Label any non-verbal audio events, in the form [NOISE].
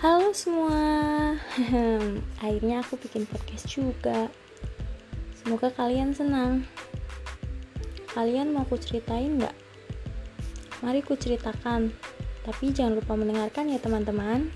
Halo semua, [LAUGHS] akhirnya aku bikin podcast juga. Semoga kalian senang. Kalian mau ku ceritain nggak? Mari ku ceritakan, tapi jangan lupa mendengarkan ya teman-teman.